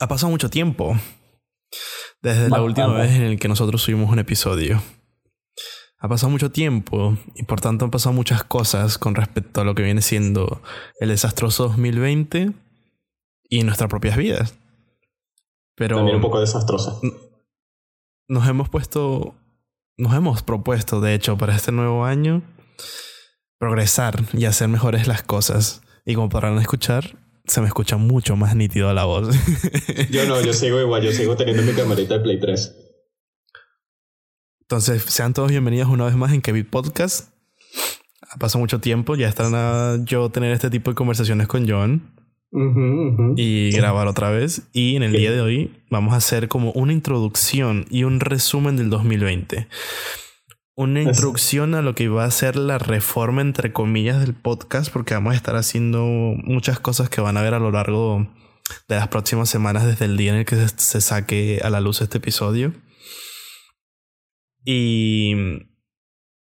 ha pasado mucho tiempo desde la última vez en el que nosotros subimos un episodio. Ha pasado mucho tiempo y por tanto han pasado muchas cosas con respecto a lo que viene siendo el desastroso 2020 y nuestras propias vidas. Pero También un poco desastrosa. Nos hemos puesto, nos hemos propuesto, de hecho, para este nuevo año, progresar y hacer mejores las cosas. Y como podrán escuchar, se me escucha mucho más nítido la voz. yo no, yo sigo igual, yo sigo teniendo mi camarita de Play 3. Entonces, sean todos bienvenidos una vez más en Kevin Podcast. Ha pasado mucho tiempo, ya a yo tener este tipo de conversaciones con John. Y grabar otra vez. Y en el día de hoy vamos a hacer como una introducción y un resumen del 2020 una introducción a lo que va a ser la reforma, entre comillas, del podcast, porque vamos a estar haciendo muchas cosas que van a ver a lo largo de las próximas semanas desde el día en el que se saque a la luz este episodio. Y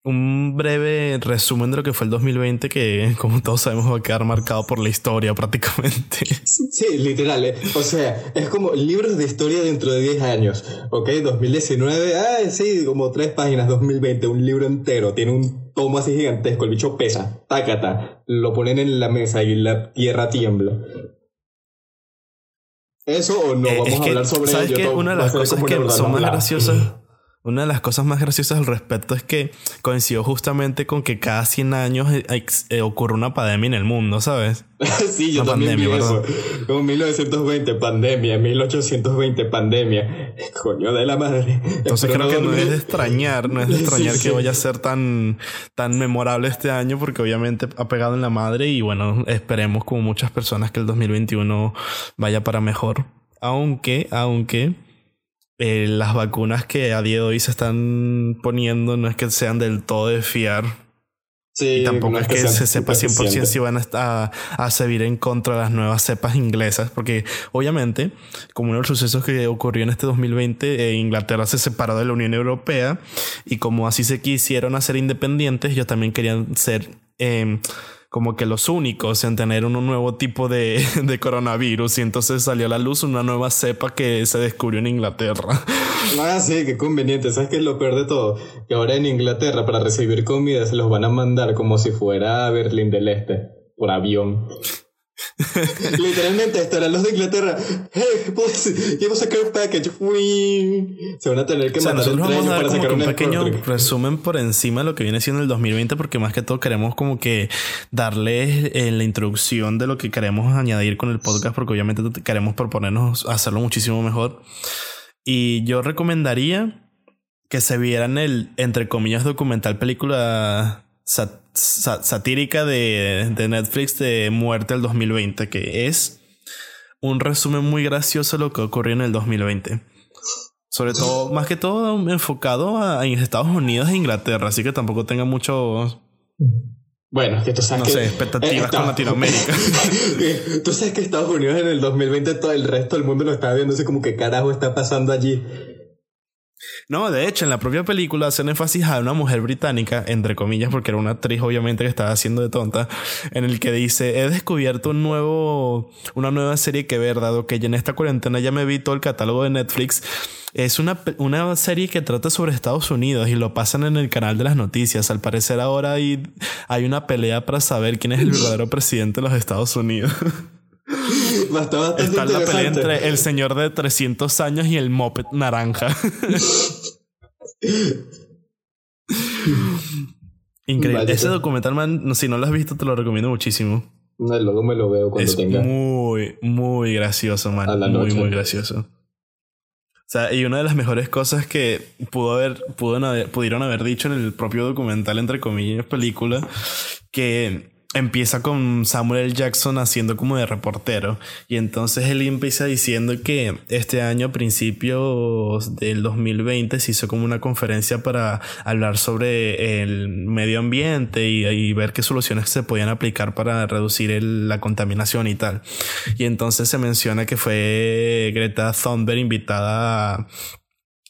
un breve resumen de lo que fue el 2020 que como todos sabemos va a quedar marcado por la historia prácticamente. Sí, literal. Eh. O sea, es como libros de historia dentro de 10 años. Ok, 2019, ah, sí, como tres páginas, 2020, un libro entero, tiene un tomo así gigantesco, el bicho pesa, tácata, lo ponen en la mesa y la tierra tiembla. ¿Eso o no? Eh, Vamos a hablar sobre ¿sabes Que una de las cosas que son más graciosas una de las cosas más graciosas al respecto es que coincidió justamente con que cada 100 años eh, eh, ocurre una pandemia en el mundo, ¿sabes? sí, yo también vi eso. Como 1920, pandemia, 1820, pandemia. Coño de la madre. Entonces creo que no es de extrañar, no es de extrañar que vaya a ser tan, tan memorable este año porque obviamente ha pegado en la madre y bueno, esperemos como muchas personas que el 2021 vaya para mejor. Aunque, aunque eh, las vacunas que a día de hoy se están poniendo no es que sean del todo de fiar. Sí, y tampoco es que, se sepa 100% si van a, a, servir en contra de las nuevas cepas inglesas, porque obviamente, como uno de los sucesos que ocurrió en este 2020, eh, Inglaterra se separó de la Unión Europea y como así se quisieron hacer independientes, ellos también querían ser... Eh, como que los únicos en tener un nuevo tipo de, de, coronavirus y entonces salió a la luz una nueva cepa que se descubrió en Inglaterra. Ah, sí, qué conveniente. ¿Sabes qué es lo peor de todo? Que ahora en Inglaterra para recibir comida se los van a mandar como si fuera a Berlín del Este, por avión. Literalmente, estarán los de Inglaterra. Hey, pues, a sacar un package. Se van a tener que mandar nosotros vamos a dar como un, pequeño resumen por encima de lo que viene siendo el 2020, porque más que todo queremos como que darles eh, la introducción de lo que queremos añadir con el podcast, porque obviamente queremos proponernos hacerlo muchísimo mejor. Y yo recomendaría que se vieran el, entre comillas, documental película satírica de, de, Netflix de Muerte del 2020, que es un resumen muy gracioso de lo que ocurrió en el 2020. Sobre todo, más que todo enfocado a, en Estados Unidos e Inglaterra, así que tampoco tenga mucho... Bueno, que tú sabes no sé, expectativas con Latinoamérica. tú sabes que Estados Unidos en el 2020 todo el resto del mundo lo estaba viendo, así como que carajo está pasando allí. No, de hecho, en la propia película hacen énfasis a una mujer británica, entre comillas, porque era una actriz obviamente que estaba haciendo de tonta, en el que dice, he descubierto un nuevo, una nueva serie que ver, dado que en esta cuarentena ya me vi todo el catálogo de Netflix. Es una, una serie que trata sobre Estados Unidos y lo pasan en el canal de las noticias. Al parecer ahora hay, hay una pelea para saber quién es el verdadero presidente de los Estados Unidos. Está la pelea entre el señor de 300 años y el moped naranja. Increíble. Ese documental, man, si no lo has visto, te lo recomiendo muchísimo. luego me lo veo cuando es Muy, muy gracioso, man. muy, muy gracioso. O sea, y una de las mejores cosas que pudo haber, pudieron haber dicho en el propio documental, entre comillas, película, que empieza con Samuel. Jackson haciendo como de reportero y entonces él empieza diciendo que este año a principios del 2020 se hizo como una conferencia para hablar sobre el medio ambiente y, ver qué soluciones se podían aplicar para reducir la contaminación y tal y entonces se menciona que fue Greta Thunberg invitada a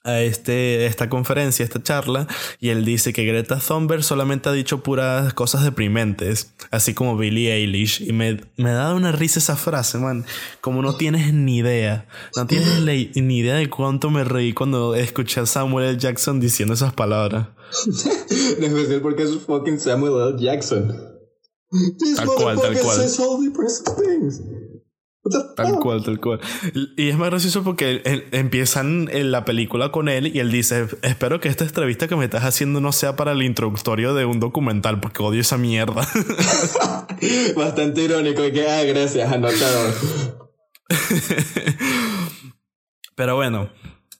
a este, esta conferencia, esta charla, y él dice que Greta Thunberg solamente ha dicho puras cosas deprimentes, así como Billie Eilish. Y me, me da una risa esa frase, man. Como no tienes ni idea, no tienes ni idea de cuánto me reí cuando escuché a Samuel L. Jackson diciendo esas palabras. no especial porque es fucking Samuel L. Jackson. Tal cual, tal cual. Tal cual, tal cual. Y es más gracioso porque empiezan en la película con él y él dice, espero que esta entrevista que me estás haciendo no sea para el introductorio de un documental porque odio esa mierda. Bastante irónico y que, ah, gracias, anotado. Pero bueno,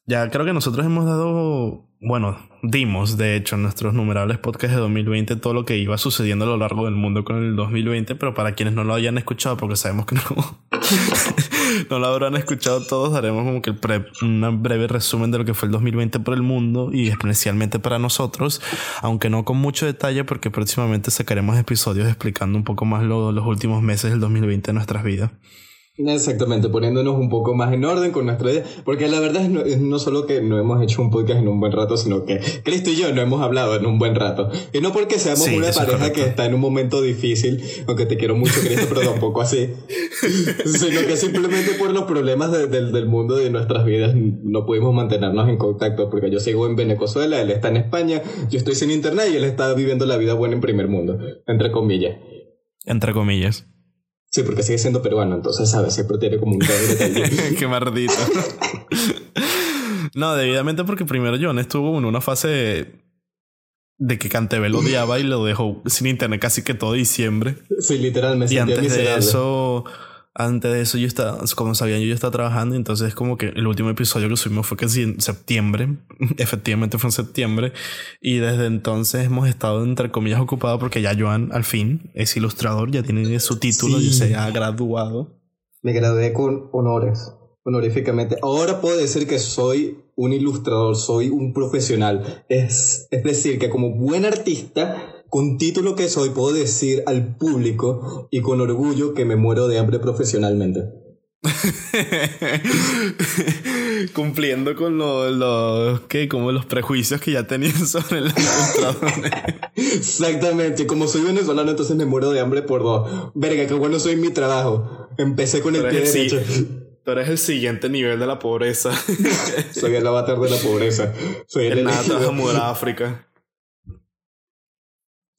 ya creo que nosotros hemos dado, bueno, dimos de hecho en nuestros numerables podcasts de 2020 todo lo que iba sucediendo a lo largo del mundo con el 2020, pero para quienes no lo hayan escuchado, porque sabemos que no, no lo habrán escuchado todos, daremos como que un breve resumen de lo que fue el 2020 por el mundo y especialmente para nosotros, aunque no con mucho detalle porque próximamente sacaremos episodios explicando un poco más los últimos meses del 2020 de nuestras vidas. Exactamente, poniéndonos un poco más en orden con nuestra idea, porque la verdad es no, solo que no hemos hecho un podcast en un buen rato, sino que Cristo y yo no hemos hablado en un buen rato. Y no porque seamos una pareja que está en un momento difícil, aunque te quiero mucho, Cristo, pero tampoco así, sino que simplemente por los problemas del mundo de nuestras vidas no pudimos mantenernos en contacto, porque yo sigo en Venezuela, él está en España, yo estoy sin internet y él está viviendo la vida buena en primer mundo, entre comillas. Entre comillas. Sí, porque sigue siendo peruano, entonces, ¿sabes? Siempre tiene como un Qué maldito. no, debidamente porque primero John estuvo en una fase de que Cantebel odiaba y lo dejó sin internet casi que todo diciembre. Sí, literalmente. Y antes de eso antes de eso yo estaba, como sabían, yo ya estaba trabajando, entonces como que el último episodio que subimos fue casi en septiembre, efectivamente fue en septiembre, y desde entonces hemos estado entre comillas ocupados porque ya Joan al fin es ilustrador, ya tiene su título, ya se ha graduado. Me gradué con honores, honoríficamente. Ahora puedo decir que soy un ilustrador, soy un profesional. Es, es decir, que como buen artista con título que soy, puedo decir al público y con orgullo que me muero de hambre profesionalmente. Cumpliendo con los que como los prejuicios que ya tenían sobre el Exactamente, como soy venezolano, entonces me muero de hambre por dos. Verga, qué bueno soy mi trabajo. Empecé con el pie derecho. Pero es el siguiente nivel de la pobreza. soy el avatar de la pobreza. Soy el, el nada te a África.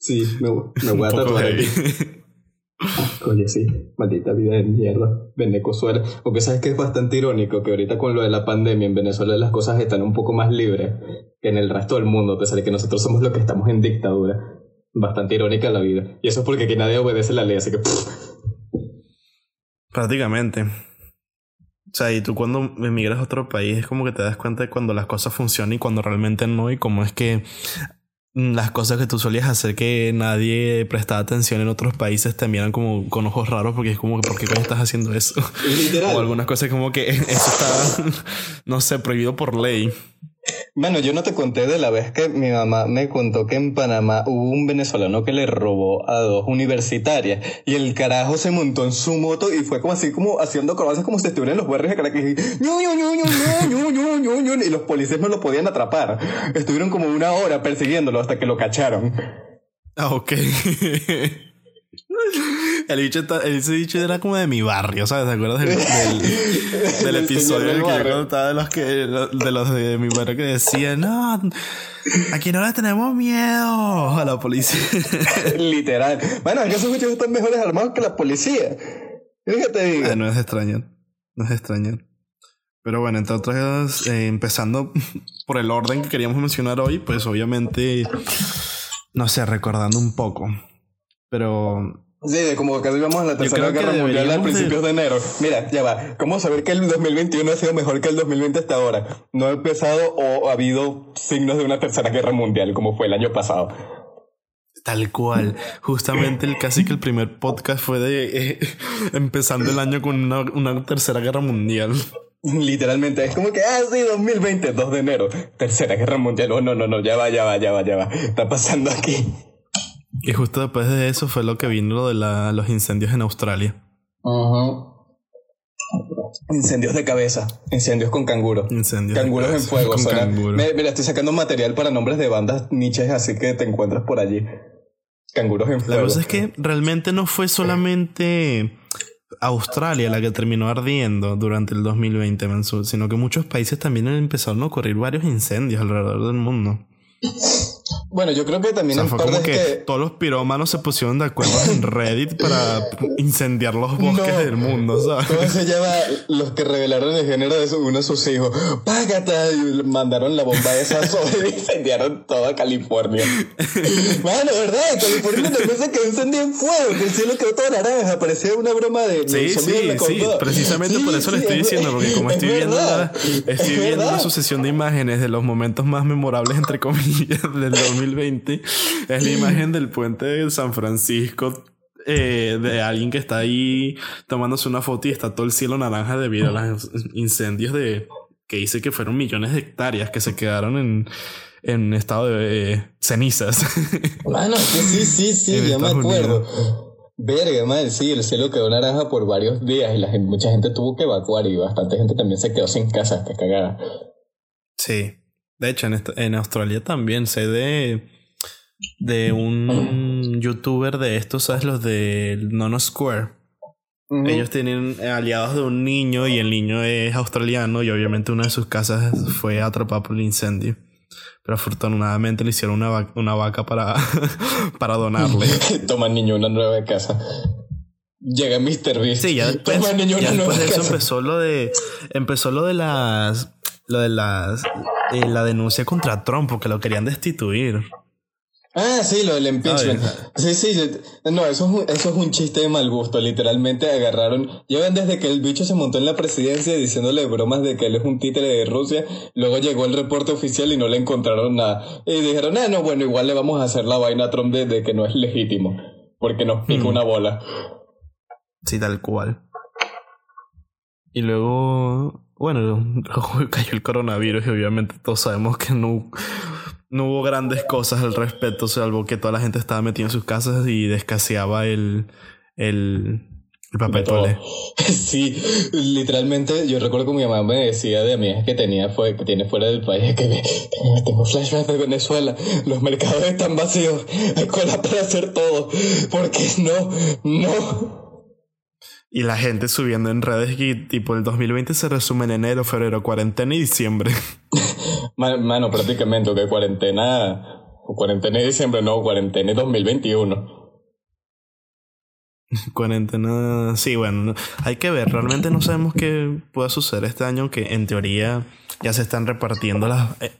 Sí, me, me voy a tatuar. Oye, sí, maldita vida de mierda, Venezuela. Porque sabes que es bastante irónico que ahorita con lo de la pandemia en Venezuela las cosas están un poco más libres que en el resto del mundo, a pesar de que nosotros somos los que estamos en dictadura. Bastante irónica la vida. Y eso es porque aquí nadie obedece la ley, así que... Prácticamente. O sea, y tú cuando emigras a otro país es como que te das cuenta de cuando las cosas funcionan y cuando realmente no, y cómo es que las cosas que tú solías hacer que nadie prestaba atención en otros países te miran como con ojos raros porque es como que ¿por qué coño estás haciendo eso? Literal. o algunas cosas como que eso está, no sé, prohibido por ley. Bueno, yo no te conté de la vez que mi mamá me contó que en Panamá hubo un venezolano que le robó a dos universitarias y el carajo se montó en su moto y fue como así como haciendo acrobacias como si estuvieran en los barrios de Caracas y, y los policías no lo podían atrapar. Estuvieron como una hora persiguiéndolo hasta que lo cacharon. Ah, ok. El bicho, ese bicho era como de mi barrio, ¿sabes? ¿Te acuerdas del, del, episodio en el que yo contaba de los, que, de los de mi barrio que decían, no, aquí no le tenemos miedo a la policía? Literal. Bueno, es que esos bichos están mejores armados que la policía. Fíjate. Ah, no es extraño. No es extraño. Pero bueno, entre otras, eh, empezando por el orden que queríamos mencionar hoy, pues obviamente, no sé, recordando un poco. Pero Sí, como que íbamos a la tercera guerra mundial a principios de... enero. Mira, ya va. ¿Cómo saber que el 2021 ha sido mejor que el 2020 hasta ahora? No ha empezado o ha habido signos de una tercera guerra mundial como fue el año pasado. Tal cual. Justamente el casi que el primer podcast fue de eh, empezando el año con una, una tercera guerra mundial. Literalmente, es como que, ah, sí, 2020, 2 de enero, tercera guerra mundial. Oh, no, no, no, ya va, ya va, ya va, ya va. Está pasando aquí. Y justo después de eso fue lo que vino lo de la, los incendios en Australia. Incendios de cabeza, incendios con canguro. Incendios. Canguros en fuego. Mira, estoy sacando material para nombres de bandas niches, así que te encuentras por allí. Canguros en fuego. La cosa es que realmente no fue solamente Australia la que terminó ardiendo durante el 2020, sino que muchos países también empezaron a ocurrir varios incendios alrededor del mundo. Bueno, yo creo que también fue como que, todos los pirómanos se pusieron de acuerdo en Reddit para incendiar los bosques del mundo, ¿sabes? ¿Cómo se llama? Los que revelaron el género de uno de sus hijos. ¡Págate! Y mandaron la bomba esa sobre y incendiaron toda California. Bueno, ¿verdad? California también se quedó encendido en fuego, que el cielo quedó todo naranja. Parecía una broma de. Sí, sí, sí. Precisamente por eso le estoy diciendo, porque como estoy viendo, la, estoy viendo una sucesión de imágenes de los momentos más memorables, entre comillas, del 2020 es la imagen del puente de San Francisco eh, de alguien que está ahí tomándose una foto y está todo el cielo naranja debido a los incendios de que dice que fueron millones de hectáreas que se quedaron en, en estado de eh, cenizas. Bueno, sí, sí, sí, ya me acuerdo. Verga, madre, sí, el cielo quedó naranja por varios días y la gente, mucha gente tuvo que evacuar y bastante gente también se quedó sin casa, hasta cagada. Sí. De hecho, en, en Australia también sé de, de un youtuber de estos, ¿sabes? Los de Nono Square. Ellos tienen aliados de un niño y el niño es australiano y obviamente una de sus casas fue atrapada por el incendio. Pero afortunadamente le hicieron una, una vaca para, para donarle. Toma niño una nueva casa. Llega Mr. Beast. Sí, ya después, Toma, niño, ya después de eso empezó lo de empezó lo de las lo de las eh, la denuncia contra Trump porque lo querían destituir. Ah, sí, lo del impeachment. Sí, sí, no, eso es, un, eso es un chiste de mal gusto. Literalmente agarraron, llevan desde que el bicho se montó en la presidencia diciéndole bromas de que él es un títere de Rusia. Luego llegó el reporte oficial y no le encontraron nada. Y dijeron, ah, no, bueno, igual le vamos a hacer la vaina a Trump de, que no es legítimo. Porque nos pica hmm. una bola. Sí, tal cual. Y luego bueno, cayó el coronavirus y obviamente todos sabemos que no, no hubo grandes cosas al respecto, salvo que toda la gente estaba metida en sus casas y descaseaba el, el, el papel Sí, literalmente yo recuerdo que mi mamá me decía de amigas que tenía fue, que tiene fuera del país que tengo flashbacks de Venezuela, los mercados están vacíos, hay cola para hacer todo, porque no, no, y la gente subiendo en redes que tipo el 2020 se resume en enero, febrero, cuarentena y diciembre. Mano, prácticamente, que cuarentena, cuarentena y diciembre, no, cuarentena y 2021. Cuarentena, sí, bueno, hay que ver, realmente no sabemos qué pueda suceder este año, que en teoría ya se están repartiendo las, eh,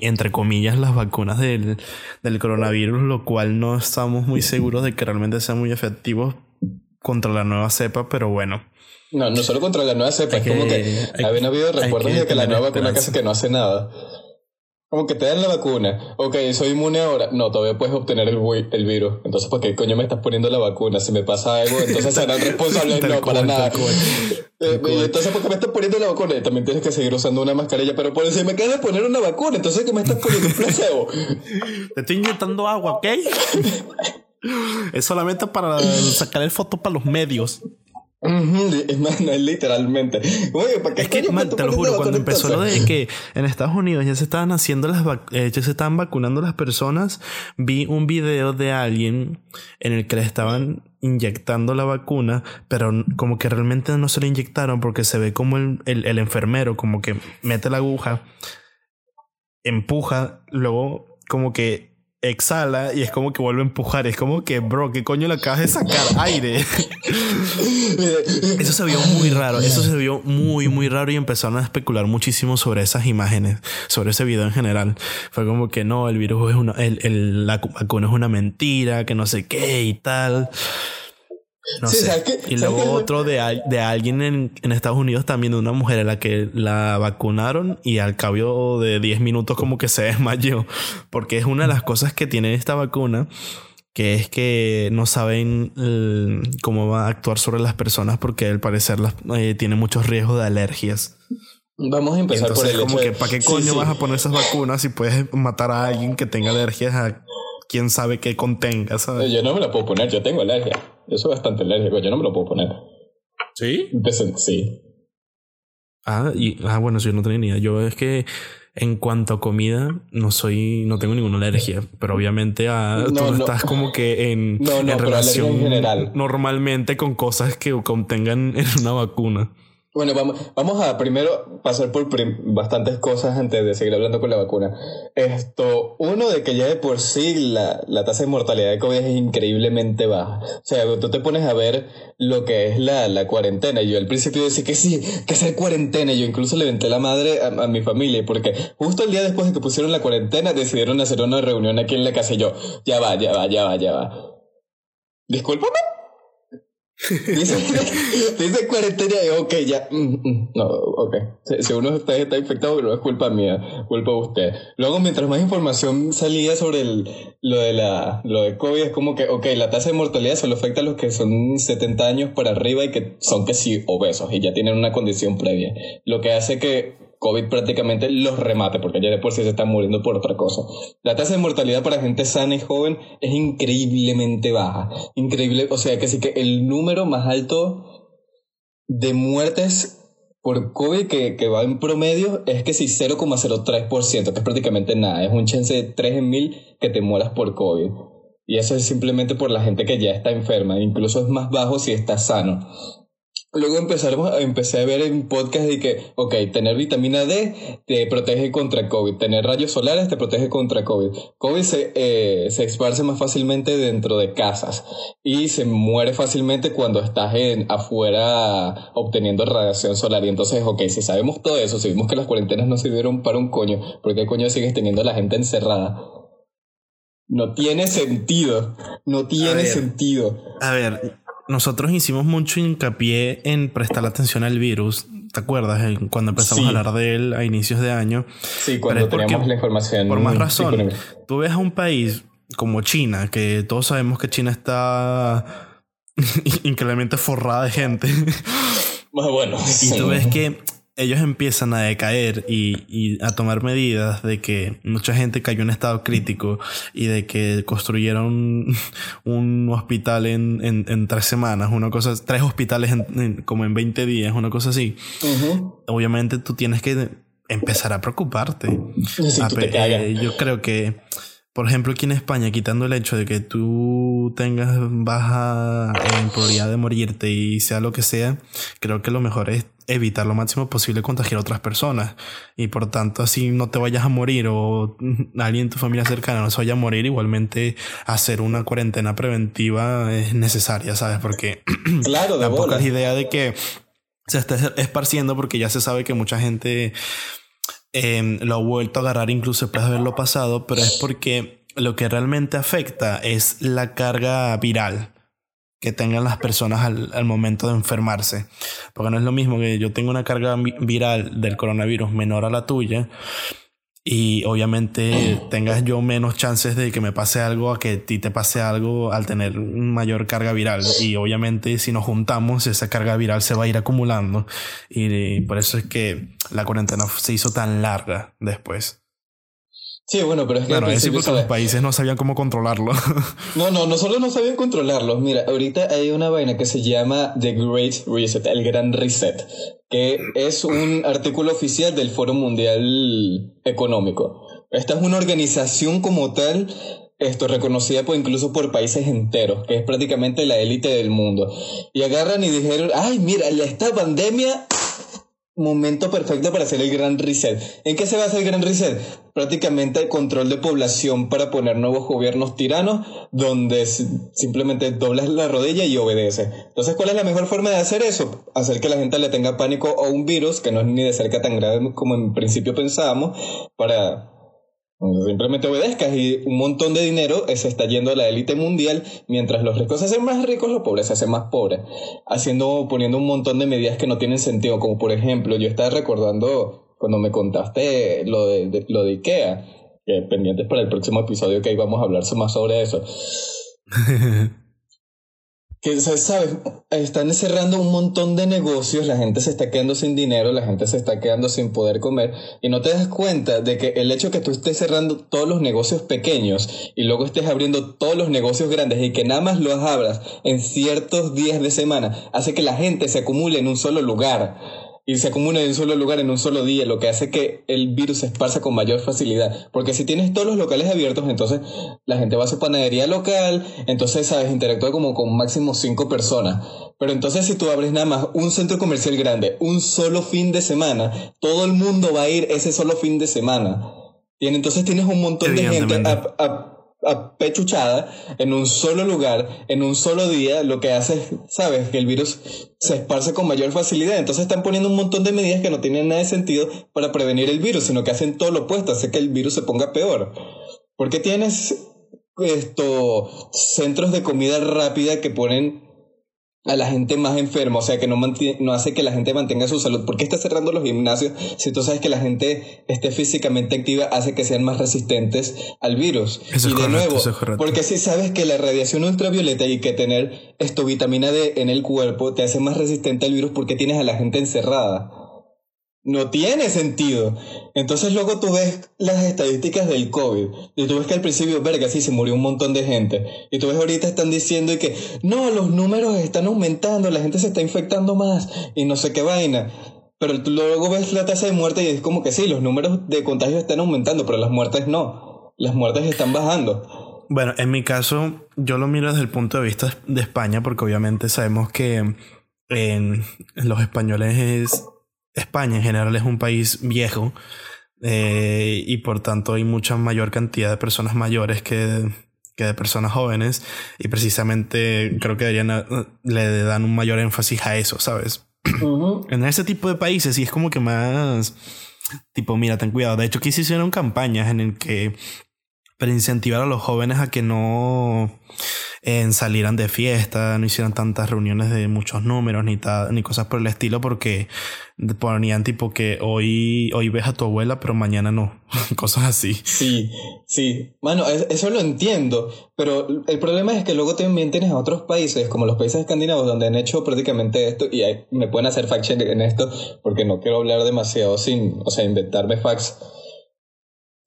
entre comillas, las vacunas del, del coronavirus, lo cual no estamos muy seguros de que realmente sean muy efectivos contra la nueva cepa, pero bueno. No, no solo contra la nueva cepa, es como que habían habido recuerdos de que la nueva vacuna casi que no hace nada. Como que te dan la vacuna. Ok, soy inmune ahora. No, todavía puedes obtener el, el virus. Entonces, ¿por qué coño me estás poniendo la vacuna? Si me pasa algo, entonces serán responsables. no, para nada. Eh, entonces, ¿por qué me estás poniendo la vacuna? Y también tienes que seguir usando una mascarilla. Pero por si me quedas de poner una vacuna, entonces ¿qué me estás poniendo un placebo? Te estoy inyectando agua, ¿ok? es solamente para sacar el foto para los medios. literalmente. es que, te lo juro, cuando empezó lo de que en Estados Unidos ya se estaban haciendo las eh, ya se estaban vacunando las personas, vi un video de alguien en el que le estaban inyectando la vacuna, pero como que realmente no se le inyectaron porque se ve como el, el enfermero como que mete la aguja, empuja, luego como que exhala y es como que vuelve a empujar. Es como que, bro, ¿qué coño le acabas de sacar aire? eso se vio muy raro. Eso se vio muy, muy raro y empezaron a especular muchísimo sobre esas imágenes, sobre ese video en general. Fue como que no, el virus es una, el, el, la vacuna es una mentira, que no sé qué y tal. No sé. y luego otro de, de alguien en, en, Estados Unidos también, de una mujer a la que la vacunaron y al cabo de 10 minutos como que se desmayó. Porque es una de las cosas que tiene esta vacuna, que es que no saben eh, cómo va a actuar sobre las personas porque al parecer las, eh, tiene muchos riesgos de alergias. Vamos a empezar por el como que, ¿para qué coño vas a poner esas vacunas si puedes matar a alguien que tenga alergias a quién sabe qué contenga, ¿sabes? Yo no me la puedo poner, yo tengo alergia. Yo soy bastante alérgico, yo no me lo puedo poner. ¿Sí? Sí. Ah, y, ah, bueno, sí, yo no tenía ni idea. Yo es que en cuanto a comida, no soy, no tengo ninguna alergia, pero obviamente ah, tú no, estás como que en, no, no, en relación en general. normalmente con cosas que contengan en una vacuna. Bueno, vamos, vamos a primero pasar por bastantes cosas antes de seguir hablando con la vacuna. Esto, uno de que ya de por sí la, la tasa de mortalidad de COVID es increíblemente baja. O sea, tú te pones a ver lo que es la, la cuarentena. Yo al principio decía que sí, que hacer cuarentena. Yo incluso le venté la madre a, a, mi familia porque justo el día después de que pusieron la cuarentena decidieron hacer una reunión aquí en la casa y yo, ya va, ya va, ya va, ya va. Discúlpame. Dice, dice cuarentena y ok, ya. Mm, mm, no, ok. Si uno de ustedes está infectado, no es culpa mía, culpa de usted. Luego, mientras más información salía sobre el, lo, de la, lo de COVID, es como que, ok, la tasa de mortalidad solo afecta a los que son 70 años para arriba y que son que sí obesos y ya tienen una condición previa. Lo que hace que COVID prácticamente los remate, porque ya de por sí se están muriendo por otra cosa. La tasa de mortalidad para gente sana y joven es increíblemente baja. Increíble, o sea que sí que el número más alto de muertes por COVID que, va en promedio es que sí 0,03%, que es prácticamente nada. Es un chance de 3 en mil que te mueras por COVID. Y eso es simplemente por la gente que ya está enferma. Incluso es más bajo si estás sano. Luego empezaremos, empecé a ver en podcast de que, ok, tener vitamina D te protege contra COVID, tener rayos solares te protege contra COVID. COVID se, eh, se esparce más fácilmente dentro de casas y se muere fácilmente cuando estás en, afuera obteniendo radiación solar. Y entonces, ok, si sabemos todo eso, si vimos que las cuarentenas no sirvieron para un coño, ¿por qué coño sigues teniendo a la gente encerrada? No tiene sentido. No tiene sentido. A ver, nosotros hicimos mucho hincapié en prestar atención al virus. ¿Te acuerdas? Cuando empezamos a hablar de él a inicios de año. Sí, cuando teníamos la información. Por más razón. Tú ves a un país como China, que todos sabemos que China está increíblemente forrada de gente. Bueno, y tú ves que ellos empiezan a decaer y, a tomar medidas de que mucha gente cayó en estado crítico y de que construyeron un hospital en, tres semanas, una cosa, tres hospitales como en 20 días, una cosa así. Obviamente tú tienes que empezar a preocuparte. Eh, yo creo que por ejemplo, aquí en España, quitando el hecho de que tú tengas baja en probabilidad de morirte y sea lo que sea, creo que lo mejor es evitar lo máximo posible contagiar a otras personas. Y por tanto, así no te vayas a morir o alguien en tu familia cercana no se vaya a morir, igualmente hacer una cuarentena preventiva es necesaria, ¿sabes? Porque claro, la poca idea de que se esté esparciendo porque ya se sabe que mucha gente Em, lo ha vuelto a agarrar incluso después de haberlo pasado, pero es porque lo que realmente afecta es la carga viral que tengan las personas al, al, momento de enfermarse. Porque no es lo mismo que yo tenga una carga viral del coronavirus menor a la tuya y obviamente tengas yo menos chances de que me pase algo a que a ti te pase algo al tener mayor carga viral y obviamente si nos juntamos esa carga viral se va a ir acumulando y por eso es que la cuarentena se hizo tan larga después. Sí, bueno, pero es que... Bueno, es porque los países no sabían cómo controlarlo. no, no, nosotros no sabían controlarlo. Mira, ahorita hay una vaina que se llama The Great Reset, el Gran Reset, que es un artículo oficial del Foro Mundial Económico. Esta es una organización como tal esto reconocida por, incluso por países enteros, que es prácticamente la élite del mundo. Y agarran y dijeron, ay, mira, esta pandemia momento perfecto para hacer el gran reset. ¿En qué se basa el gran reset? Prácticamente el control de población para poner nuevos gobiernos tiranos donde simplemente doblas la rodilla y obedece. Entonces, ¿cuál es la mejor forma de hacer eso? Hacer que la gente le tenga pánico a un virus que no es ni de cerca tan grave como en principio pensábamos para Simplemente obedezcas y un montón de dinero se está yendo a la élite mundial, mientras los ricos se hacen más ricos, los pobres se hacen más pobres, haciendo, poniendo un montón de medidas que no tienen sentido, como por ejemplo, yo estaba recordando cuando me contaste lo de, lo de Ikea, que pendientes para el próximo episodio que ahí vamos a hablar más sobre eso. que, ¿sabes? Están cerrando un montón de negocios, la gente se está quedando sin dinero, la gente se está quedando sin poder comer, y no te das cuenta de que el hecho que tú estés cerrando todos los negocios pequeños y luego estés abriendo todos los negocios grandes y que nada más los abras en ciertos días de semana, hace que la gente se acumule en un solo lugar y se acumula en un solo lugar en un solo día, lo que hace que el virus se esparza con mayor facilidad. Porque si tienes todos los locales abiertos, entonces la gente va a su panadería local, entonces, sabes, interactúa como con máximo cinco personas. Pero entonces si tú abres nada más un centro comercial grande, un solo fin de semana, todo el mundo va a ir ese solo fin de semana. Y entonces tienes un montón de gente apechuchada en un solo lugar, en un solo día, lo que hace es, sabes, que el virus se esparce con mayor facilidad. Entonces están poniendo un montón de medidas que no tienen nada de sentido para prevenir el virus, sino que hacen todo lo opuesto, hace que el virus se ponga peor. Porque tienes esto, centros de comida rápida que ponen a la gente más enferma, o sea, que no, no hace que la gente mantenga su salud. ¿Por qué está cerrando los gimnasios si tú sabes que la gente esté físicamente activa hace que sean más resistentes al virus? y de nuevo, porque si sabes que la radiación ultravioleta y que tener esto vitamina D en el cuerpo te hace más resistente al virus porque tienes a la gente encerrada. No tiene sentido. Entonces luego tú ves las estadísticas del COVID y tú ves que al principio, verga, sí, se murió un montón de gente. Y tú ves ahorita están diciendo que no, los números están aumentando, la gente se está infectando más y no sé qué vaina. Pero luego ves la tasa de muerte y es como que sí, los números de contagio están aumentando, pero las muertes no. Las muertes están bajando. Bueno, en mi caso, yo lo miro desde el punto de vista de España, porque obviamente sabemos que en los españoles es España en general es un país viejo eh, y por tanto hay mucha mayor cantidad de personas mayores que, que de personas jóvenes y precisamente creo que deberían, le dan un mayor énfasis a eso, ¿sabes? En ese tipo de países y es como que más tipo, mira, ten cuidado. De hecho, aquí se hicieron campañas en el que para incentivar a los jóvenes a que no en salieran de fiesta, no hicieran tantas reuniones de muchos números ni, ni cosas por el estilo porque ponían tipo que hoy, hoy ves a tu abuela pero mañana no, cosas así. Sí, sí, bueno, eso lo entiendo, pero el problema es que luego también tienes a otros países como los países escandinavos donde han hecho prácticamente esto y me pueden hacer fact check en esto porque no quiero hablar demasiado sin, o sea, inventarme facts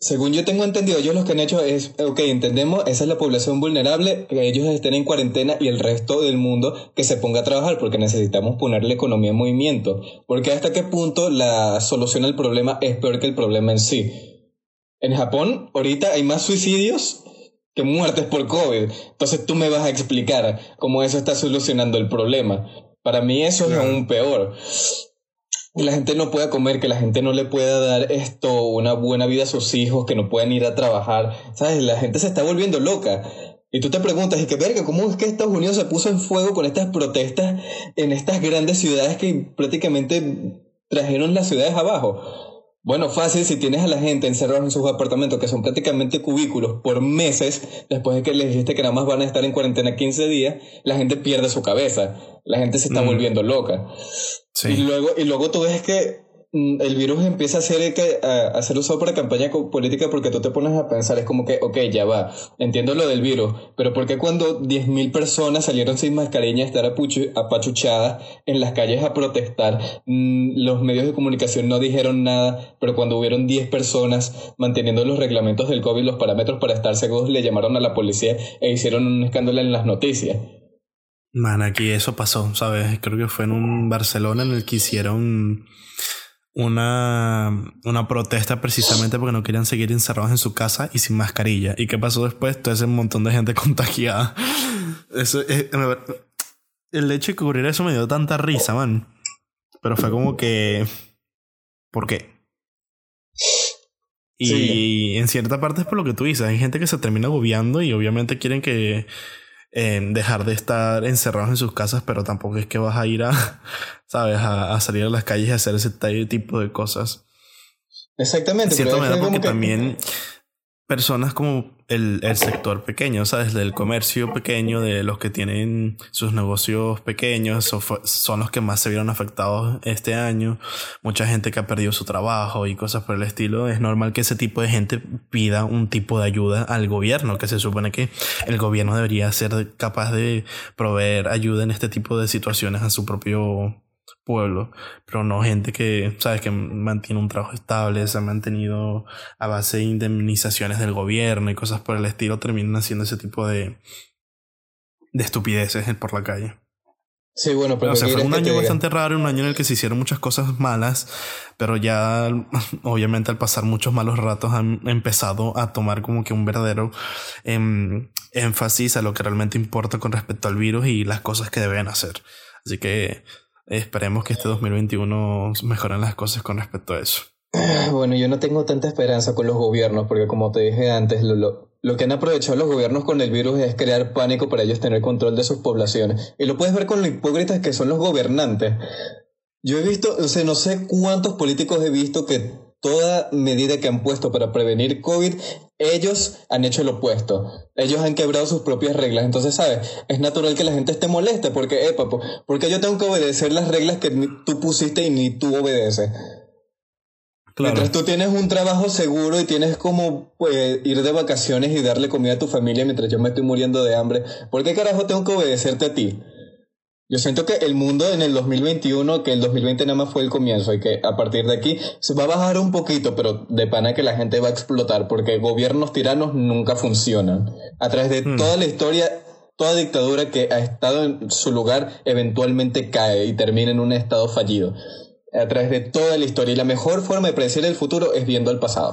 según yo tengo entendido, ellos lo que han hecho es, ok, entendemos, esa es la población vulnerable, que ellos estén en cuarentena y el resto del mundo que se ponga a trabajar porque necesitamos poner la economía en movimiento. Porque hasta qué punto la solución al problema es peor que el problema en sí. En Japón, ahorita hay más suicidios que muertes por COVID. Entonces tú me vas a explicar cómo eso está solucionando el problema. Para mí eso es aún peor que la gente no pueda comer, que la gente no le pueda dar esto, una buena vida a sus hijos, que no puedan ir a trabajar, ¿sabes? La gente se está volviendo loca. Y tú te preguntas, ¿y qué verga? ¿Cómo es que Estados Unidos se puso en fuego con estas protestas en estas grandes ciudades que prácticamente trajeron las ciudades abajo? Bueno, fácil si tienes a la gente encerrada en sus apartamentos que son prácticamente cubículos por meses, después de que les dijiste que nada más van a estar en cuarentena 15 días, la gente pierde su cabeza, la gente se está mm. volviendo loca. Y, luego, y luego tú ves que el virus empieza a ser, a, ser usado para campaña política porque tú te pones a pensar, es como que, ok, ya va, entiendo lo del virus, pero ¿por qué cuando 10.000 personas salieron sin mascarilla a estar apachuchadas en las calles a protestar, mm, los medios de comunicación no dijeron nada, pero cuando hubieron 10 personas manteniendo los reglamentos del COVID, los parámetros para estar seguros, le llamaron a la policía e hicieron un escándalo en las noticias? Man, aquí eso pasó, ¿sabes? Creo que fue en un Barcelona en el que hicieron una, una protesta precisamente porque no querían seguir encerrados en su casa y sin mascarilla. ¿Y qué pasó después? Todo ese montón de gente contagiada. Eso, eh, el hecho de que ocurriera eso me dio tanta risa, man. Pero fue como que... ¿Por qué? Y en cierta parte es por lo que tú dices. Hay gente que se termina agobiando y obviamente quieren que dejar de estar encerrados en sus casas, pero tampoco es que vas a ir a, ¿sabes? A, salir a las calles y hacer ese tipo de cosas. Exactamente. cierta manera, porque también personas como el, el, sector pequeño, ¿sabes? Del comercio pequeño, de los que tienen sus negocios pequeños, son los que más se vieron afectados este año. Mucha gente que ha perdido su trabajo y cosas por el estilo. Es normal que ese tipo de gente pida un tipo de ayuda al gobierno, que se supone que el gobierno debería ser capaz de proveer ayuda en este tipo de situaciones a su propio pueblo, pero no gente que, sabes, que mantiene un trabajo estable, se ha mantenido a base de indemnizaciones del gobierno y cosas por el estilo, terminan haciendo ese tipo de, de estupideces por la calle. Sí, bueno, pero o sea, fue un año bastante raro, un año en el que se hicieron muchas cosas malas, pero ya obviamente al pasar muchos malos ratos han empezado a tomar como que un verdadero em, énfasis a lo que realmente importa con respecto al virus y las cosas que deben hacer. Así que Esperemos que este 2021 mejoren las cosas con respecto a eso. Bueno, yo no tengo tanta esperanza con los gobiernos, porque como te dije antes, lo, lo, que han aprovechado los gobiernos con el virus es crear pánico para ellos tener control de sus poblaciones. Y lo puedes ver con lo hipócritas que son los gobernantes. Yo he visto, o sea, no sé cuántos políticos he visto que toda medida que han puesto para prevenir COVID, ellos han hecho lo opuesto. Ellos han quebrado sus propias reglas. Entonces, ¿sabes? Es natural que la gente esté molesta porque, epa, porque yo tengo que obedecer las reglas que tú pusiste y ni tú obedeces. Mientras tú tienes un trabajo seguro y tienes como pues, ir de vacaciones y darle comida a tu familia mientras yo me estoy muriendo de hambre, ¿por qué carajo tengo que obedecerte a ti? Yo siento que el mundo en el 2021, que el 2020 nada más fue el comienzo y que a partir de aquí se va a bajar un poquito, pero de pana que la gente va a explotar porque gobiernos tiranos nunca funcionan. A través de hmm. toda la historia, toda dictadura que ha estado en su lugar eventualmente cae y termina en un estado fallido. A través de toda la historia. Y la mejor forma de predecir el futuro es viendo el pasado.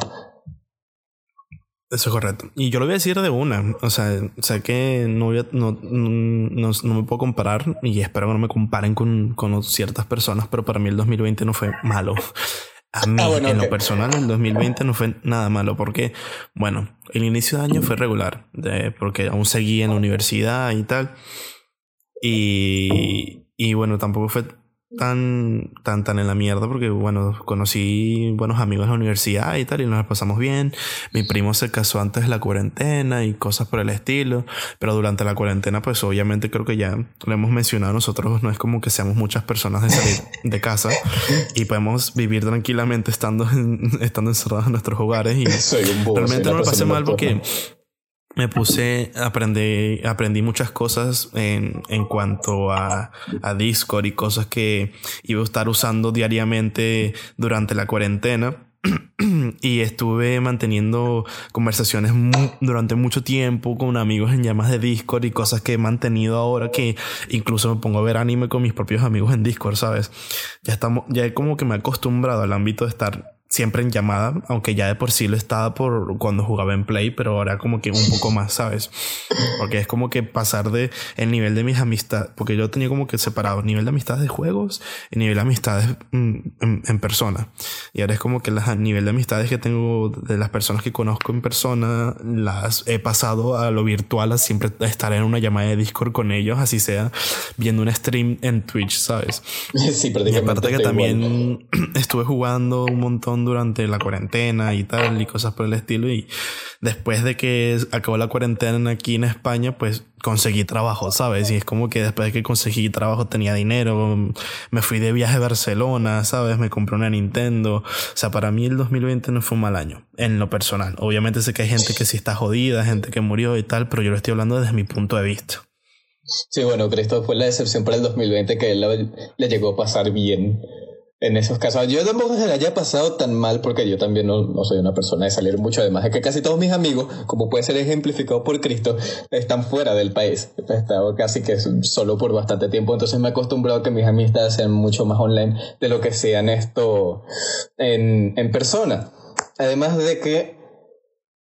Eso es correcto. Y yo lo voy a decir de una. O sea, sé que no, voy a, no, no, no, me puedo comparar y espero que no me comparen con, con, ciertas personas, pero para mí el 2020 no fue malo. A mí, ah, en lo personal, el 2020 no fue nada malo porque, bueno, el inicio de año fue regular, de, porque aún seguía en la universidad y tal. Y, y bueno, tampoco fue tan, tan, tan en la mierda porque, bueno, conocí buenos amigos en la universidad y tal y nos pasamos bien. Mi primo se casó antes de la cuarentena y cosas por el estilo, pero durante la cuarentena, pues obviamente creo que ya lo hemos mencionado nosotros, no es como que seamos muchas personas de salir de casa y podemos vivir tranquilamente estando, estando encerrados en nuestros hogares y realmente no lo pasé mal porque me puse, aprendí, aprendí muchas cosas en, en cuanto a, a, Discord y cosas que iba a estar usando diariamente durante la cuarentena. y estuve manteniendo conversaciones durante mucho tiempo con amigos en llamas de Discord y cosas que he mantenido ahora que incluso me pongo a ver anime con mis propios amigos en Discord, ¿sabes? Ya estamos, ya como que me he acostumbrado al ámbito de estar siempre en llamada, aunque ya de por sí lo estaba por cuando jugaba en Play, pero ahora como que un poco más, ¿sabes? Porque es como que pasar de el nivel de mis amistades, porque yo tenía como que separado nivel de amistades de juegos y nivel de amistades mm, en, persona. Y ahora es como que el nivel de amistades que tengo de las personas que conozco en persona, las he pasado a lo virtual, a siempre estar en una llamada de Discord con ellos, así sea viendo un stream en Twitch, ¿sabes? Sí, prácticamente. Y aparte que también estuve jugando un montón durante la cuarentena y tal y cosas por el estilo y después de que acabó la cuarentena aquí en España pues conseguí trabajo, ¿sabes? Y es como que después de que conseguí trabajo tenía dinero, me fui de viaje a Barcelona, ¿sabes? Me compré una Nintendo. O sea, para mí el 2020 no fue un mal año, en lo personal. Obviamente sé que hay gente que sí está jodida, gente que murió y tal, pero yo lo estoy hablando desde mi punto de vista. Sí, bueno, Cristo fue la decepción para el 2020 que él le llegó a pasar bien en esos casos. Yo tampoco se le haya pasado tan mal porque yo también no, no, soy una persona de salir mucho. Además de que casi todos mis amigos, como puede ser ejemplificado por Cristo, están fuera del país. He estado casi que solo por bastante tiempo. Entonces me he acostumbrado a que mis amistades sean mucho más online de lo que sean esto en, en persona. Además de que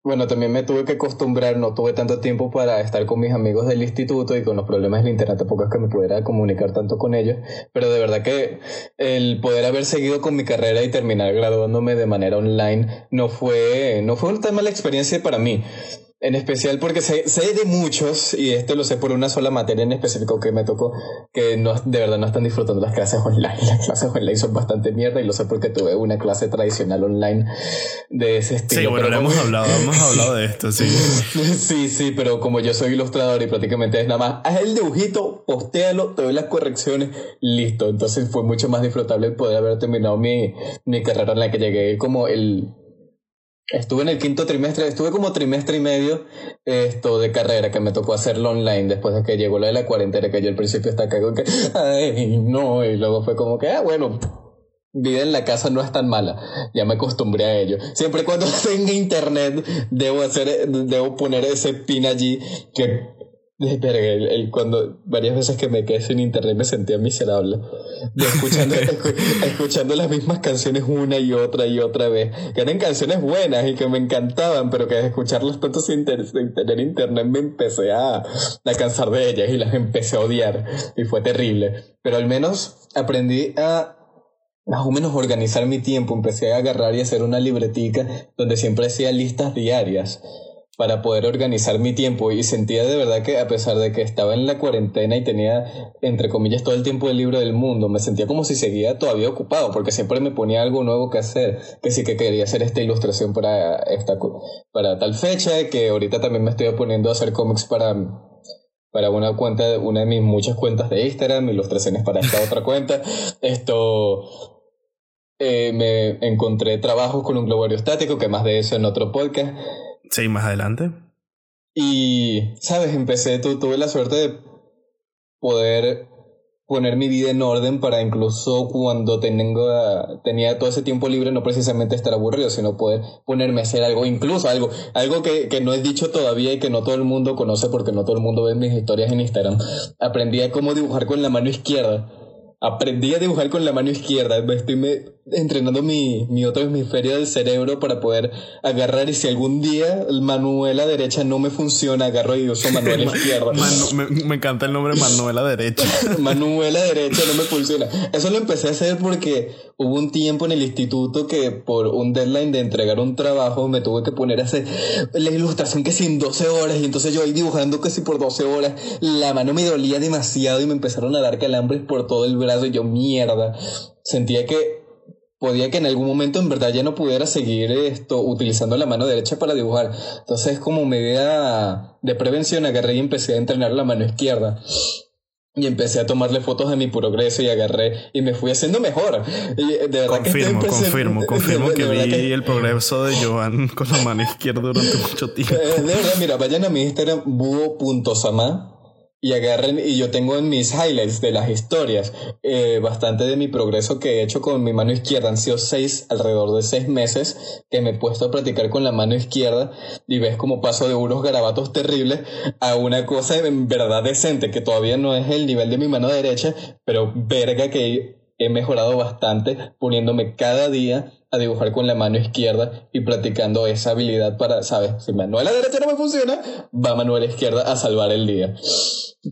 bueno, también me tuve que acostumbrar, no tuve tanto tiempo para estar con mis amigos del instituto y con los problemas del internet tampoco es que me pudiera comunicar tanto con ellos, pero de verdad que el poder haber seguido con mi carrera y terminar graduándome de manera online no fue, no fue una tan mala experiencia para mí. En especial porque sé, sé, de muchos, y esto lo sé por una sola materia en específico que me tocó, que no, de verdad no están disfrutando las clases online. Las clases online son bastante mierda y lo sé porque tuve una clase tradicional online de ese estilo. Sí, bueno, hemos hablado, hemos hablado de esto, sí. sí, sí, pero como yo soy ilustrador y prácticamente es nada más, haz el dibujito, postéalo, te doy las correcciones, listo. Entonces fue mucho más disfrutable poder haber terminado mi, mi carrera en la que llegué como el Estuve en el quinto trimestre, estuve como trimestre y medio esto de carrera que me tocó hacerlo online después de que llegó lo de la cuarentena, que yo al principio estaba cagado que, ay, no, y luego fue como que, ah, bueno, vida en la casa no es tan mala, ya me acostumbré a ello. Siempre cuando tenga internet, debo hacer, debo poner ese pin allí que el, el, cuando varias veces que me quedé sin internet me sentía miserable. Escuchando, escuchando las mismas canciones una y otra y otra vez. Que eran canciones buenas y que me encantaban, pero que de escucharlas tanto sin, tener internet me empecé a, a cansar de ellas y las empecé a odiar. Y fue terrible. Pero al menos aprendí a más o menos organizar mi tiempo. Empecé a agarrar y hacer una libretica donde siempre hacía listas diarias para poder organizar mi tiempo y sentía de verdad que a pesar de que estaba en la cuarentena y tenía entre comillas todo el tiempo libre del mundo, me sentía como si seguía todavía ocupado porque siempre me ponía algo nuevo que hacer, que sí que quería hacer esta ilustración para esta para tal fecha, que ahorita también me estoy poniendo a hacer cómics para para una cuenta, una de mis muchas cuentas de Instagram, ilustraciones para esta otra cuenta. Esto eh, me encontré trabajos con un globo aerostático, que más de eso en otro podcast. Sí, más adelante. Y, sabes, empecé, tuve la suerte de poder poner mi vida en orden para incluso cuando tenga, tenía todo ese tiempo libre no precisamente estar aburrido, sino poder ponerme a hacer algo, incluso algo, algo que, que no he dicho todavía y que no todo el mundo conoce porque no todo el mundo ve mis historias en Instagram. Aprendí a cómo dibujar con la mano izquierda aprendí a dibujar con la mano izquierda. Estoy me, entrenando mi, mi, otro hemisferio del cerebro para poder agarrar y si algún día el manuela derecha no me funciona, agarro y uso manuela izquierda. me, me, encanta el nombre manuela derecha. manuela derecha no me funciona. Eso lo empecé a hacer porque hubo un tiempo en el instituto que por un deadline de entregar un trabajo me tuve que poner a hacer la ilustración que sin 12 horas y entonces yo ahí dibujando que si por 12 horas la mano me dolía demasiado y me empezaron a dar calambres por todo el brazo y yo mierda. Sentía que podía que en algún momento en verdad ya no pudiera seguir esto utilizando la mano derecha para dibujar. Entonces como medida de prevención agarré y empecé a entrenar la mano izquierda. Y empecé a tomarle fotos de mi progreso y agarré y me fui haciendo mejor. de verdad confirmo, que confirmo, confirmo que vi el progreso de Joan con la mano izquierda durante mucho tiempo. Eh, de verdad, mira, vayan a mi Instagram, búho.sama y agarren, y yo tengo en mis highlights de las historias eh, bastante de mi progreso que he hecho con mi mano izquierda. Han sido seis, alrededor de seis meses que me he puesto a practicar con la mano izquierda y ves como paso de unos garabatos terribles a una cosa en verdad decente que todavía no es el nivel de mi mano derecha, pero verga que he mejorado bastante poniéndome cada día a dibujar con la mano izquierda y practicando esa habilidad para, ¿sabes? Si manual a la derecha no me funciona, va manual a la izquierda a salvar el día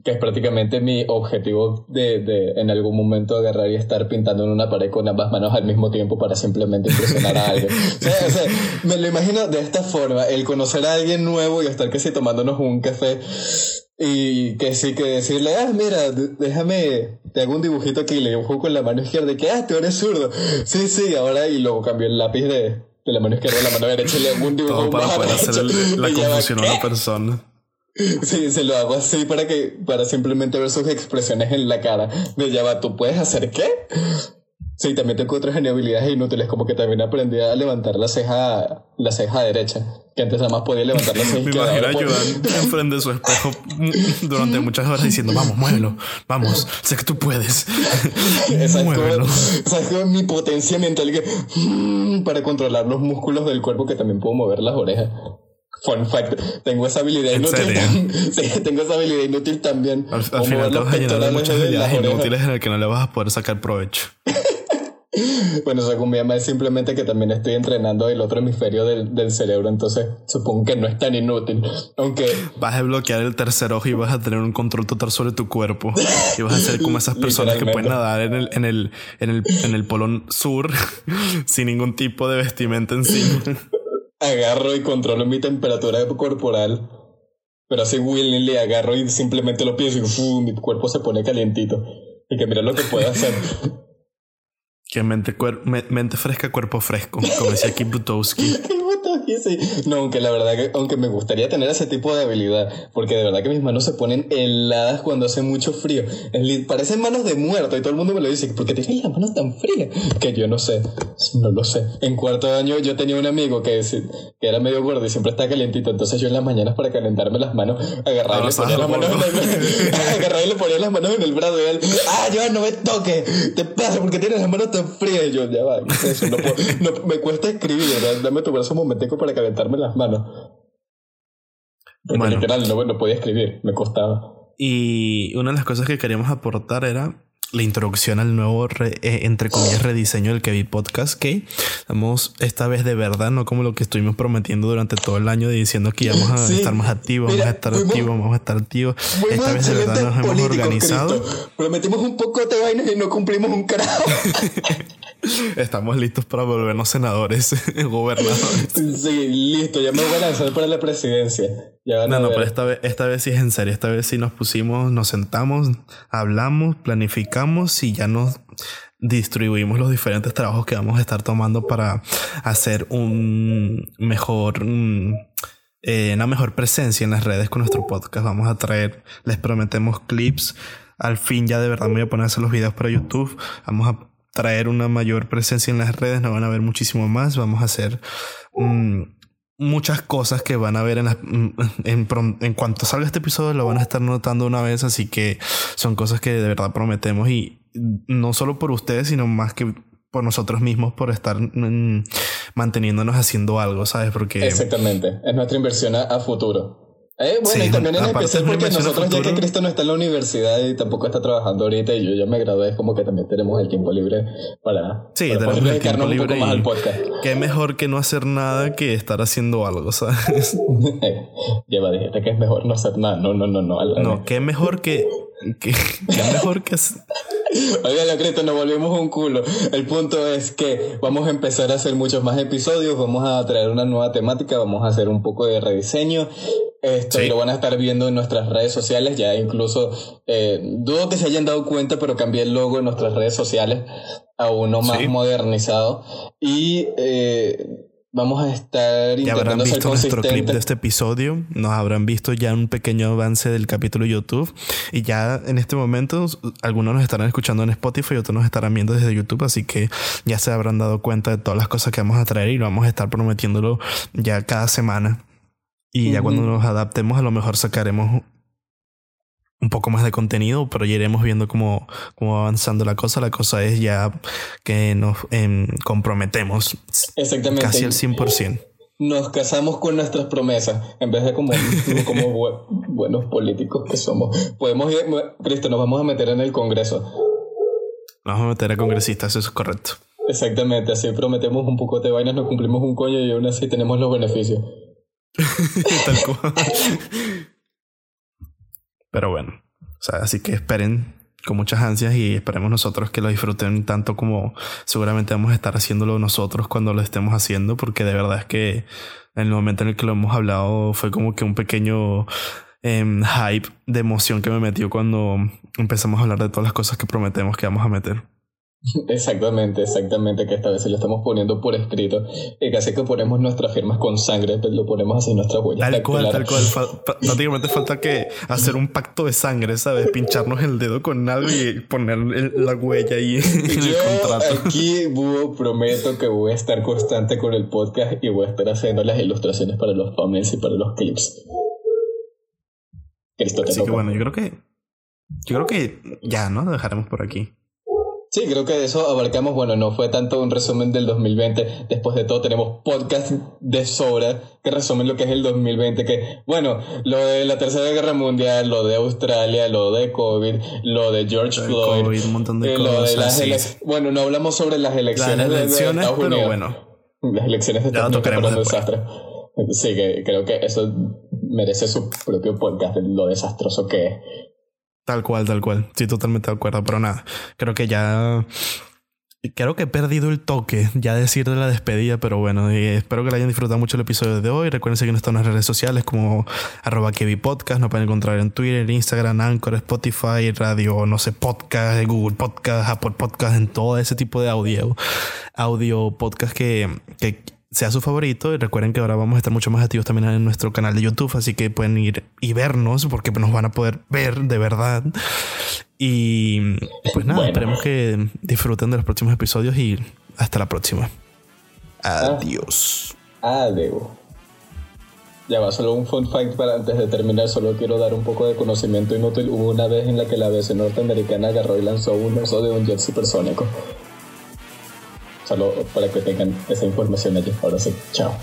que es prácticamente mi objetivo de, de, en algún momento agarrar y estar pintando en una pared con ambas manos al mismo tiempo para simplemente impresionar a alguien. o sea, me lo imagino de esta forma, el conocer a alguien nuevo y estar que si tomándonos un café y que sí que decirle, ah, mira, déjame, te hago un dibujito aquí, le dibujo con la mano izquierda y que, ah, tú eres zurdo. Sí, sí, ahora y luego cambio el lápiz de, de la mano izquierda a la mano derecha y le hago un dibujo Todo para poder hacer la confusión a una persona. Sí, se lo hago así para que, para simplemente ver sus expresiones en la cara. Me llama, ¿tú puedes hacer qué? Sí, también tengo otras habilidades inútiles, como que también aprendí a levantar la ceja, la ceja derecha, que antes nada más podía levantar la ceja Me imagino a enfrente de su espejo durante muchas horas diciendo, vamos, muévelo, vamos, sé que tú puedes. Esa muévelo. es mi potencia mental que, para controlar los músculos del cuerpo que también puedo mover las orejas. Fun fact, tengo esa habilidad inútil. sí, tengo esa habilidad inútil también. Al, final te vas a llenar de muchas habilidades inútiles en las que no le vas a poder sacar provecho. Bueno, según mi mamá es simplemente que también estoy entrenando el otro hemisferio del, del, cerebro, entonces supongo que no es tan inútil. Aunque. Vas a bloquear el tercer ojo y vas a tener un control total sobre tu cuerpo. Y vas a ser como esas personas que pueden nadar en el, en el, en el, en el polo sur sin ningún tipo de vestimenta encima. agarro y controlo mi temperatura corporal. Pero así willingly agarro y simplemente lo pienso y mi cuerpo se pone calientito. Y que mira lo que puedo hacer. Que mente, mente fresca, cuerpo fresco, como decía Kim Butowski. No, aunque la verdad que, aunque me gustaría tener ese tipo de habilidad, porque de verdad que mis manos se ponen heladas cuando hace mucho frío. Parecen manos de muerto y todo el mundo me lo dice, ¿por qué tienes las manos tan frías? Que yo no sé, no lo sé. En cuarto año yo tenía un amigo que, que era medio gordo y siempre estaba calientito, entonces yo en las mañanas para calentarme las manos agarraba y le ponía las manos en el, agarraba y le ponía las manos en el brazo y él, ah, yo no me toque, te pasa porque tienes las manos tan frías. Y yo, ya va, eso? No, no, me cuesta escribir, dame tu brazo un momentico para calentarme las manos. Porque literal no, no podía escribir, me costaba. Y una de las cosas que queríamos aportar era la introducción al nuevo, eh, entre comillas, rediseño del Kevin Podcast, que estamos esta vez de verdad, no como lo que estuvimos prometiendo durante todo el año, diciendo que íbamos a estar más activos, vamos a estar activos, vamos a estar activos. Esta vez de verdad nos hemos organizado. Prometimos un poco de vainas y no cumplimos un carajo. Estamos listos para volvernos senadores, gobernadores. Sí, listo, ya me voy a lanzar para la presidencia. no, no, pero esta vez, esta vez sí es en serio. Esta vez sí nos pusimos, nos sentamos, hablamos, planificamos y ya nos distribuimos los diferentes trabajos que vamos a estar tomando para hacer un mejor. Eh, una mejor presencia en las redes con nuestro podcast. Vamos a traer, les prometemos clips. Al fin ya de verdad me voy a poner a hacer los videos para YouTube. Vamos a traer una mayor presencia en las redes, nos van a ver muchísimo más, vamos a hacer mm, muchas cosas que van a ver en, mm, en, en, cuanto salga este episodio, lo van a estar notando una vez, así que son cosas que de verdad prometemos y no solo por ustedes, sino más que por nosotros mismos, por estar mm, manteniéndonos haciendo algo, ¿sabes? Porque... Exactamente, es nuestra inversión a futuro. Eh, bueno, y también en especial porque nosotros, ya que Cristo no está en la universidad y tampoco está trabajando ahorita, y yo ya me gradué, es como que también tenemos el tiempo libre para, sí, tenemos el tiempo libre más al podcast. Qué mejor que no hacer nada que estar haciendo algo, ¿sabes? Lleva, dijiste que es mejor no hacer nada. No, no, no, no. No, qué mejor que. Qué mejor que. Oiga, Cristo, nos volvimos un culo. El punto es que vamos a empezar a hacer muchos más episodios, vamos a traer una nueva temática, vamos a hacer un poco de rediseño esto lo van a estar viendo en nuestras redes sociales. Ya incluso eh, dudo que se hayan dado cuenta, pero cambié el logo en nuestras redes sociales a uno más modernizado. Y eh, vamos a estar ya habrán visto nuestro clip de este episodio, nos habrán visto ya un pequeño avance del capítulo YouTube y ya en este momento algunos nos estarán escuchando en Spotify y otros nos estarán viendo desde YouTube, así que ya se habrán dado cuenta de todas las cosas que vamos a traer y lo vamos a estar prometiéndolo ya cada semana. Y ya cuando nos adaptemos, a lo mejor sacaremos un poco más de contenido, pero ya iremos viendo cómo, cómo va avanzando la cosa. La cosa es ya que nos em, comprometemos Exactamente. casi al 100%. Nos casamos con nuestras promesas, en vez de como, como buenos políticos que somos. Podemos ir, Cristo, nos vamos a meter en el Congreso. Nos vamos a meter a congresistas, eso es correcto. Exactamente, así prometemos un poco de vainas, nos cumplimos un coño y aún así tenemos los beneficios. Pero bueno, o sea, así que esperen con muchas ansias y esperemos nosotros que lo disfruten tanto como seguramente vamos a estar haciéndolo nosotros cuando lo estemos haciendo, porque de verdad es que en el momento en el que lo hemos hablado fue como que un pequeño em, hype de emoción que me metió cuando empezamos a hablar de todas las cosas que prometemos que vamos a meter. Exactamente, exactamente, que esta vez lo estamos poniendo por escrito y casi que ponemos nuestras firmas con sangre, pero lo ponemos así en nuestra huella. Tal cual, tal cual. prácticamente falta que hacer un pacto de sangre, ¿sabes? Pincharnos el dedo con algo y poner la huella ahí en el contrato. Aquí, Búho, prometo que voy a estar constante con el podcast y voy a estar haciendo las ilustraciones para los thumbnails y para los clips. Así que bueno, yo creo que. Yo creo que ya, ¿no? Lo dejaremos por aquí. Sí, creo que de eso abarcamos, bueno, no fue tanto un resumen del 2020, después de todo tenemos podcast de sobra que resumen lo que es el 2020, que bueno, lo de la Tercera Guerra Mundial, lo de Australia, lo de COVID, lo de George Floyd, COVID, un montón de cosas, las bueno, no hablamos sobre las elecciones, de, Estados Unidos. Pero bueno, las elecciones de Estados Unidos fueron un desastre. Sí, que creo que eso merece su propio podcast, lo desastroso que es. Tal cual, tal cual. Sí, totalmente de acuerdo. Pero nada, creo que ya creo que he perdido el toque ya decir de la despedida, pero bueno, espero que le hayan disfrutado mucho el episodio de hoy. Recuerden seguirnos en nuestras redes sociales como arroba Podcast. Nos pueden encontrar en Twitter, Instagram, Anchor, Spotify, Radio, no sé, Podcast, Google Podcast, Apple Podcast, en todo ese tipo de audio, audio podcast que, que sea su favorito. Y recuerden que ahora vamos a estar mucho más activos también en nuestro canal de YouTube, así que pueden ir y vernos porque nos van a poder ver de verdad. Y pues nada, esperemos que disfruten de los próximos episodios y hasta la próxima. Ah. Adiós. Adiós. Ya va, solo un fun fact para antes de terminar, solo quiero dar un poco de conocimiento inútil. Hubo una vez en la que la BC norteamericana agarró y lanzó un oso de un jet supersónico. Solo para que tengan esa información allí. Ahora sí, chao.